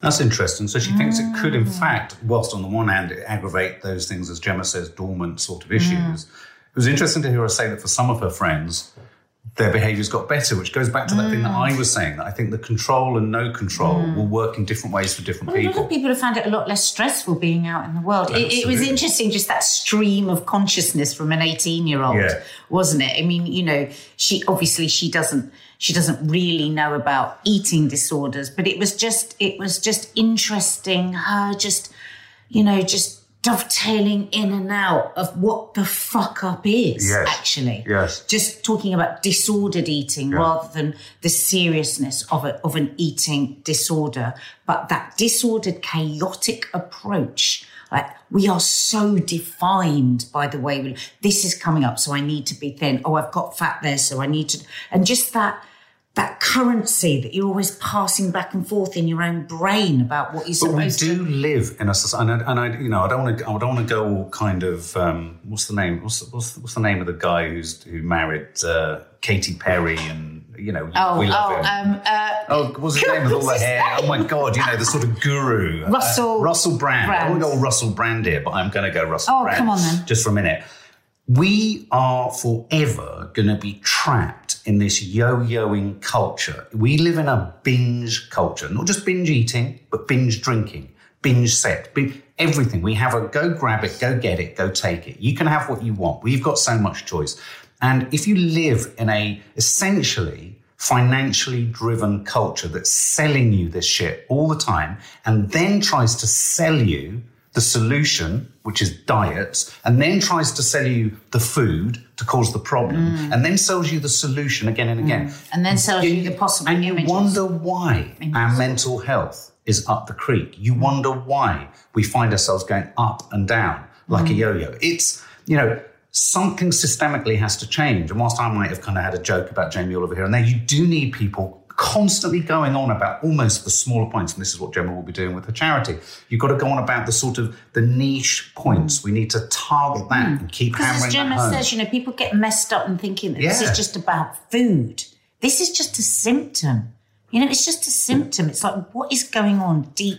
That's interesting. So she thinks it could, in fact, whilst on the one hand it aggravate those things, as Gemma says, dormant sort of issues. It was interesting to hear her say that for some of her friends, their behaviors got better, which goes back to that thing that I was saying that I think the control and no control mm. will work in different ways for different Well, a lot people. of people have found it a lot less stressful being out in the world. It, it was interesting, just that stream of consciousness from an eighteen-year-old, Yeah. wasn't it? I mean, you know, she obviously she doesn't she doesn't really know about eating disorders, but it was just it was just interesting her just you know just dovetailing in and out of what the fuck up is Yes. actually Yes. just talking about disordered eating rather than the seriousness of a, of an eating disorder, but that disordered, chaotic approach. Like we are so defined by the way we. This is coming up, so I need to be thin. Oh, I've got fat there, so I need to. And just that that currency that you're always passing back and forth in your own brain about what you're But we do to. live in a society, and I, and I, you know, I don't want to, I don't want to go all kind of, um, what's the name? What's, the- what's, what's the name of the guy who's who married uh, Katy Perry, and you know, Oh, we love oh, him. um, uh, Oh, what's his name with all the What's his hair? Oh my God! You know the sort of guru, Uh, Russell Russell Brand. I want to go Russell Brand here, but I'm going to go Russell Oh, Brand. come on then. just for a minute. We are forever going to be trapped in this yo-yoing culture. We live in a binge culture, not just binge eating, but binge drinking, binge sex, bin- everything. We have a go grab it, go get it, go take it. You can have what you want. We've got so much choice. And if you live in a essentially financially driven culture that's selling you this shit all the time and then tries to sell you the solution, which is diets, and then tries to sell you the food to cause the problem, mm. and then sells you the solution again and again. Mm. and then sells you the possible And you images. wonder why our mental health is up the creek. You mm. wonder why we find ourselves going up and down like a yo yo. It's, you know, something systemically has to change. And whilst I might have kind of had a joke about Jamie Oliver here and there, you do need people constantly going on about almost the smaller points. And this is what Gemma will be doing with her charity. You've got to go on about the sort of the niche points. We need to target that hmm. and keep Because hammering as Gemma home. says, you know, people get messed up and thinking that this is just about food. This is just a symptom. You know, it's just a symptom. It's like what is going on deep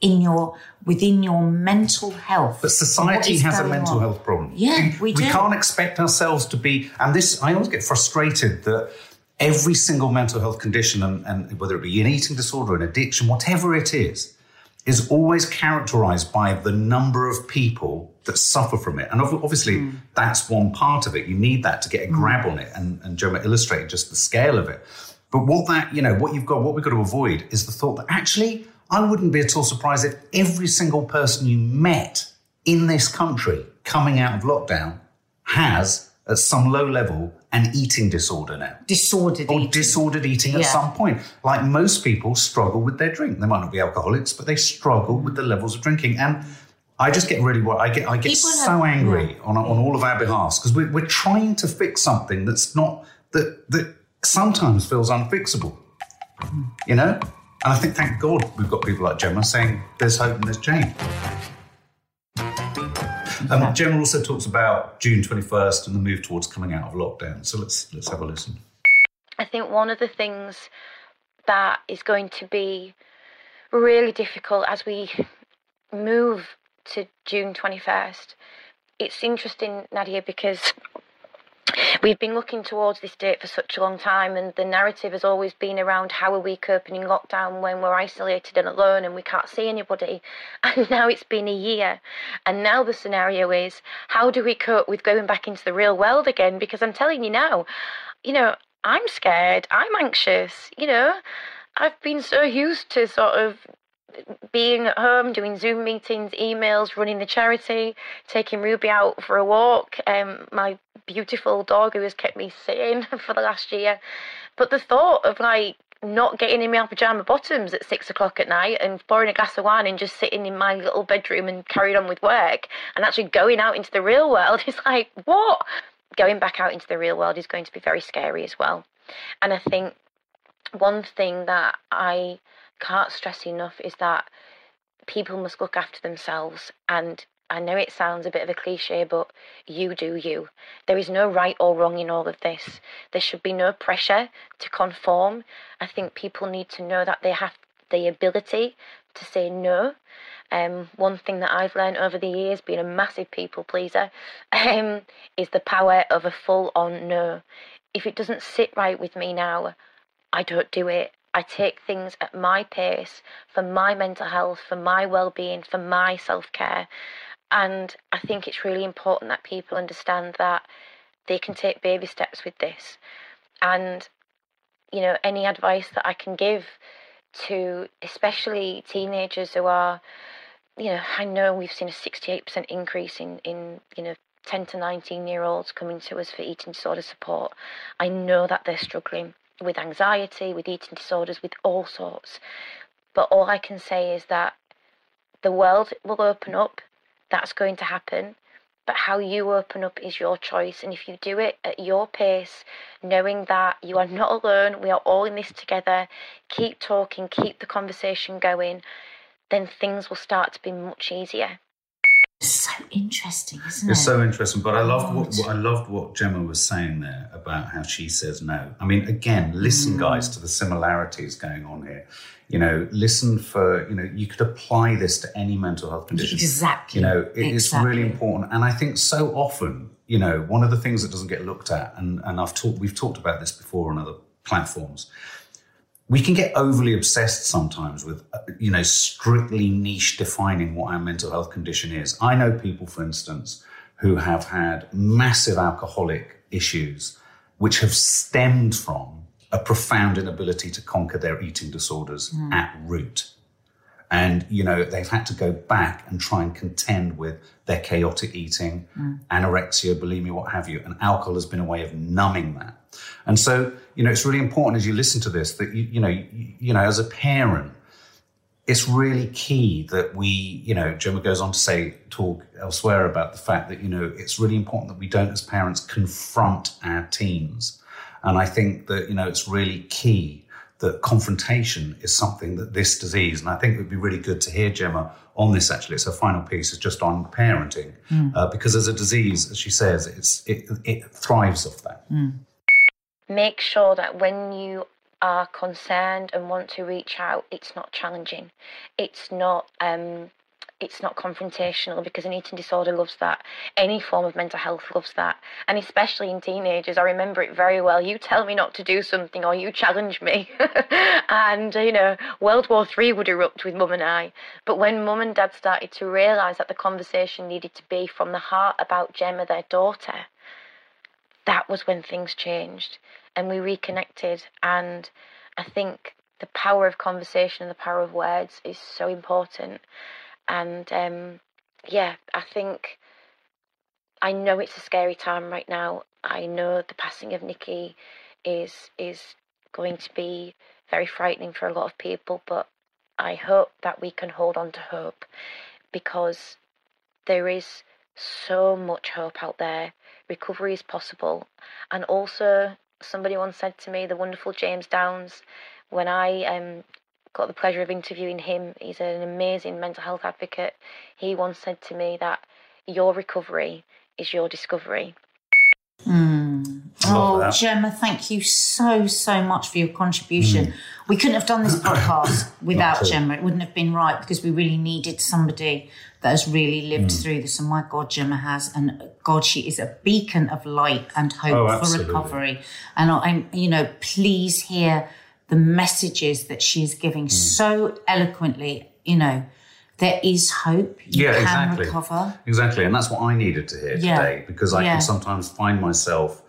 in your within your mental health. But society has a mental on? health problem. Yeah, we do. can't expect ourselves to be, and this, I always get frustrated that every single mental health condition, and, and whether it be an eating disorder, an addiction, whatever it is, is always characterized by the number of people that suffer from it. And obviously, Hmm. that's one part of it. You need that to get a grab on it. And, and Gemma illustrated just the scale of it. But what that, you know, what you've got, what we've got to avoid is the thought that actually, I wouldn't be at all surprised if every single person you met in this country coming out of lockdown has, at some low level, an eating disorder now disordered or eating. disordered eating at some point. Like most people struggle with their drink. They might not be alcoholics, but they struggle with the levels of drinking. And I just get really what I get. I get People so have- angry on on all of our behalfs because we're, we're trying to fix something that's not that that sometimes feels unfixable. You know. And I think, thank God, we've got people like Gemma saying there's hope and there's change. Um, Gemma also talks about June 21st and the move towards coming out of lockdown. So let's let's have a listen. I think one of the things that is going to be really difficult as we move to June 21st, it's interesting, Nadia, because we've been looking towards this date for such a long time, and the narrative has always been around how are we coping in lockdown when we're isolated and alone and we can't see anybody. (laughs) And now it's been a year, and now the scenario is how do we cope with going back into the real world again? Because I'm telling you now, you know, I'm scared, I'm anxious, you know, I've been so used to sort of being at home, doing Zoom meetings, emails, running the charity, taking Ruby out for a walk, um, my beautiful dog who has kept me sane (laughs) for the last year. But the thought of like not getting in my pajama bottoms at six o'clock at night and pouring a glass of wine and just sitting in my little bedroom and carrying on with work and actually going out into the real world (laughs) is like, what? Going back out into the real world is going to be very scary as well. And I think one thing that I can't stress enough is that people must look after themselves and I know it sounds a bit of a cliche, but you do you. There is no right or wrong in all of this. There should be no pressure to conform. I think people need to know that they have the ability to say no. Um, one thing that I've learned over the years, being a massive people pleaser, (laughs) um, is the power of a full on no. if it doesn't sit right with me now, I don't do it. I take things at my pace for my mental health, for my well being, for my self care. And I think it's really important that people understand that they can take baby steps with this. And, you know, any advice that I can give to especially teenagers who are, you know, I know we've seen a 68% increase in, in you know, 10 to 19 year olds coming to us for eating disorder support. I know that they're struggling with anxiety, with eating disorders, with all sorts. But all I can say is that the world will open up. That's going to happen. But how you open up is your choice. And if you do it at your pace, knowing that you are not alone, we are all in this together, keep talking, keep the conversation going, then things will start to be much easier. It's so interesting, isn't It's it? It's so interesting, but I loved what, what I loved what Gemma was saying there about how she says no. I mean, again, listen, Mm. guys, to the similarities going on here. You know, listen for you know, you could apply this to any mental health condition. Exactly. You know, it, it's really important, and I think so often, you know, one of the things that doesn't get looked at, and and I've talked, we've talked about this before on other platforms. We can get overly obsessed sometimes with, uh, you know, strictly niche defining what our mental health condition is. I know people, for instance, who have had massive alcoholic issues, which have stemmed from a profound inability to conquer their eating disorders at root. And, you know, they've had to go back and try and contend with their chaotic eating, anorexia, bulimia, what have you. And alcohol has been a way of numbing that. And so, you know, it's really important as you listen to this that, you, you know, you, you know, as a parent, it's really key that we, you know, Gemma goes on to say, talk elsewhere about the fact that, you know, it's really important that we don't, as parents, confront our teens. And I think that, you know, it's really key that confrontation is something that this disease, and I think it would be really good to hear Gemma on this actually. It's her final piece, is just on parenting, uh, because as a disease, as she says, it's, it, it thrives off that. Make sure that when you are concerned and want to reach out, it's not challenging. It's not um it's not confrontational because an eating disorder loves that. Any form of mental health loves that. And especially in teenagers, I remember it very well. You tell me not to do something or you challenge me. (laughs) and, you know, World War Three would erupt with mum and I. But when mum and dad started to realise that the conversation needed to be from the heart about Gemma, their daughter, that was when things changed and we reconnected. And I think the power of conversation and the power of words is so important. And um, yeah, I think I know it's a scary time right now. I know the passing of Nikki is is going to be very frightening for a lot of people, but I hope that we can hold on to hope because there is so much hope out there. Recovery is possible. And also, somebody once said to me, the wonderful James Downs, when I um, got the pleasure of interviewing him, he's an amazing mental health advocate. He once said to me that your recovery is your discovery. Mm. Oh. Gemma, thank you so, so much for your contribution. Mm. We couldn't have done this (coughs) podcast without. Gemma. It wouldn't have been right because we really needed somebody that has really lived mm. through this. And my God, Gemma has. And God, she is a beacon of light and hope Oh, for recovery. And I'm, you know, please hear the messages that she is giving mm. so eloquently. You know, there is hope. You yeah, can exactly. recover. Exactly. And that's what I needed to hear Yeah. today because I Yeah. can sometimes find myself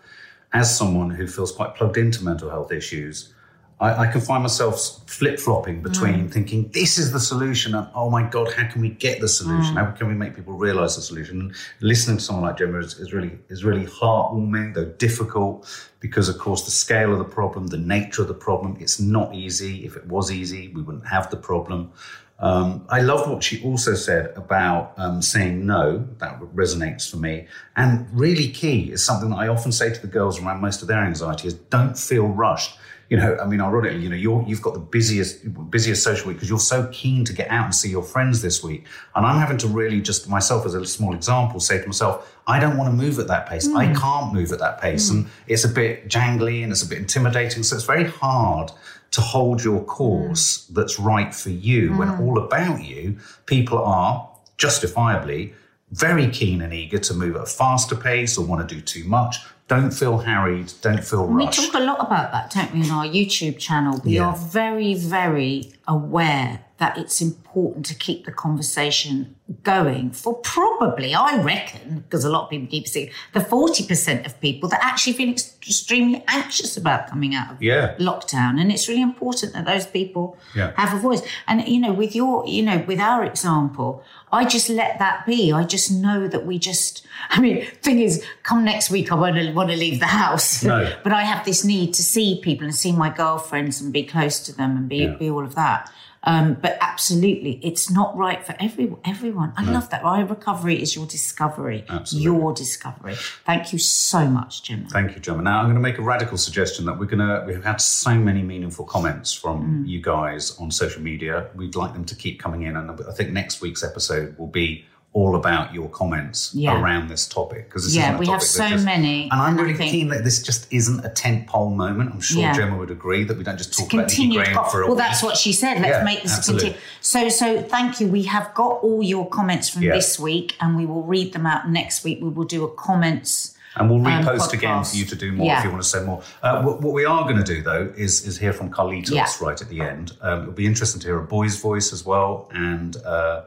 as someone who feels quite plugged into mental health issues. I, I can find myself flip flopping between Mm. thinking this is the solution and oh my god, how can we get the solution? Mm. How can we make people realize the solution? And listening to someone like Gemma is, is really is really heartwarming, though difficult, because of course the scale of the problem, the nature of the problem, it's not easy. If it was easy, we wouldn't have the problem. Um, I loved what she also said about um, saying no. That resonates for me. And really key is something that I often say to the girls around most of their anxiety is don't feel rushed. You know, I mean, ironically, you know, you're, you've got the busiest, busiest social week because you're so keen to get out and see your friends this week. And I'm having to really just myself as a small example say to myself, I don't want to move at that pace. I can't move at that pace. And it's a bit jangly and it's a bit intimidating. So it's very hard to hold your mm. course that's right for you when mm. all about you, people are justifiably very keen and eager to move at a faster pace or want to do too much. don't feel harried, don't feel We rushed. talk a lot about that, don't we, on our YouTube channel? We Yeah. are very, very aware that it's important to keep the conversation going for probably, I reckon, because a lot of people keep saying, the 40% of people that actually feel ex- extremely anxious about coming out of Yeah. lockdown. And it's really important that those people Yeah. have a voice. And, you know, with your, you know, with our example, I just let that be. I just know that we just, (laughs) I mean, thing is, come next week, I won't want to leave the house. No. (laughs) but I have this need to see people and see my girlfriends and be close to them and be, Yeah. be all of that. Um, but absolutely, it's not right for every, everyone. I love that. My recovery is your discovery. Absolutely. Your discovery. Thank you so much, Gemma. Thank you, Gemma. Now I'm going to make a radical suggestion that we're going to. We've had so many meaningful comments from Mm. you guys on social media. We'd like them to keep coming in, and I think next week's episode will be all about your comments Yeah. around this topic because this Yeah, we have so just- many, And I'm really think- keen that this just isn't a tent pole moment. I'm sure Yeah. Gemma would agree that we don't just talk about Nikki Continue. Graham for a well, week. that's what she said. Let's Yeah, make this absolutely. a continue. So, so thank you. We have got all your comments from this week, and we will read them out next week. We will do a comments. And we'll um, repost again for you to do more Yeah. if you want to say more. Uh, what, what we are going to do, though, is is hear from Carlitos Yeah. right at the end. Um, it'll be interesting to hear a boy's voice as well. And uh,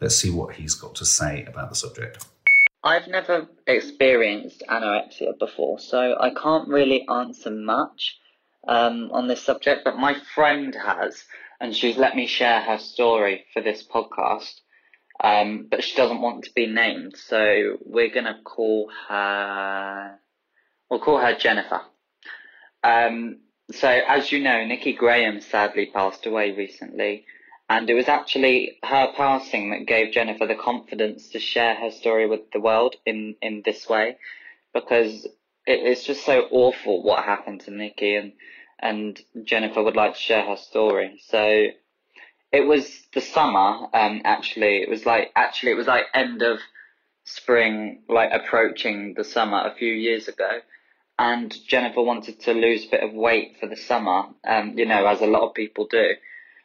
let's see what he's got to say about the subject. I've never experienced anorexia before, so I can't really answer much um, on this subject, but my friend has, and she's let me share her story for this podcast. Um, but she doesn't want to be named, so we're gonna call her. We'll call her Jennifer. Um, so, as you know, Nikki Graham sadly passed away recently, and it was actually her passing that gave Jennifer the confidence to share her story with the world in, in this way, because it, it's just so awful what happened to Nikki, and and Jennifer would like to share her story. So, it was the summer. Um, actually, it was like actually it was like end of spring, like approaching the summer a few years ago and Jennifer wanted to lose a bit of weight for the summer, um, you know, as a lot of people do.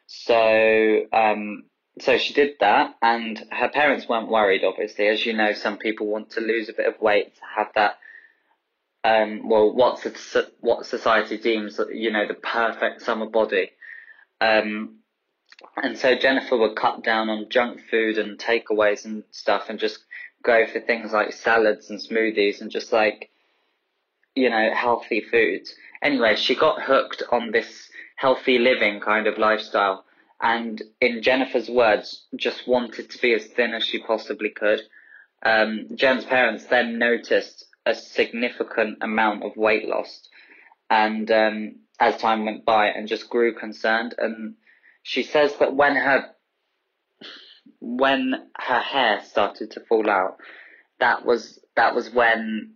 So, um, so she did that, and her parents weren't worried. Obviously, as you know, some people want to lose a bit of weight to have that. Um, well, what what society deems, you know, the perfect summer body. Um, and so Jennifer would cut down on junk food and takeaways and stuff, and just go for things like salads and smoothies, and just like you know, healthy foods. Anyway, she got hooked on this healthy living kind of lifestyle. And in Jennifer's words, just wanted to be as thin as she possibly could. Um, Jen's parents then noticed a significant amount of weight loss. And um, as time went by, and just grew concerned. And she says that when her when her hair started to fall out, that was that was when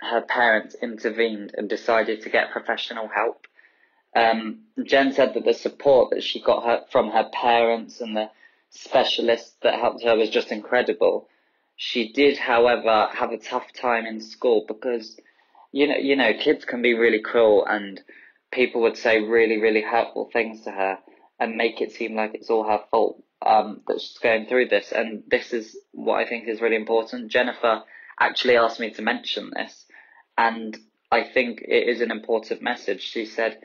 her parents intervened and decided to get professional help. Um, Jen said that the support that she got her, from her parents and the specialists that helped her was just incredible. She did, however, have a tough time in school because, you know, you know, kids can be really cruel and people would say really, really hurtful things to her and make it seem like it's all her fault um, that she's going through this. And this is what I think is really important. Jennifer actually asked me to mention this, and I think it is an important message. She said,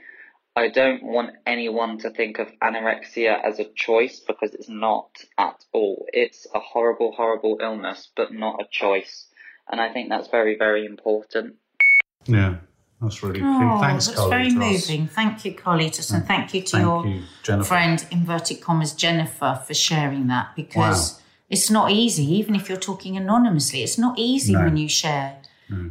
I don't want anyone to think of anorexia as a choice because it's not at all. It's a horrible, horrible illness, but not a choice. And I think that's very, very important. Yeah, that's really Oh, thanks, that's very Carlitos. moving. Thank you, Carlitos, and thank you to Thank your you, Jennifer. friend, inverted commas, Jennifer, for sharing that because Wow. it's not easy, even if you're talking anonymously. It's not easy No. when you share,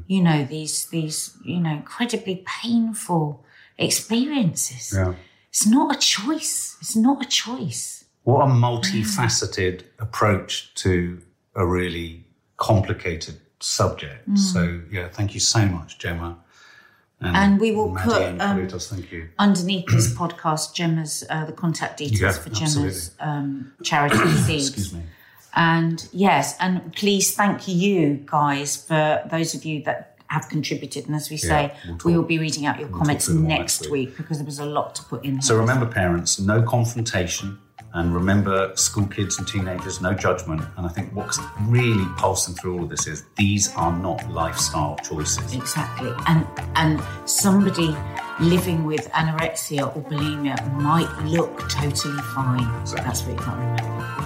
you know, these these you know incredibly painful experiences. Yeah. It's not a choice. It's not a choice. What a multifaceted approach to a really complicated subject. Mm. So, yeah, thank you so much, Gemma. And we will Maddie put, um, thank you. Underneath this (clears throat) podcast, Gemma's uh, the contact details Yeah, for Gemma's um, charity (clears throat) seeds. Excuse me. And yes, and please thank you guys for those of you that have contributed. And as we say, we'll we will be reading out your comments them all next next week. because there was a lot to put in. So here. remember, parents, no confrontation. And remember, school kids and teenagers, no judgment. And I think what's really pulsing through all of this is these are not lifestyle choices. Exactly. And and somebody living with anorexia or bulimia might look totally fine. Exactly. That's what you can't remember.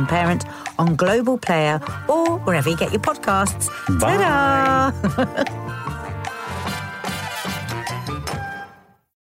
Modern Parent on Global Player or wherever you get your podcasts. Bye. Ta-da! (laughs)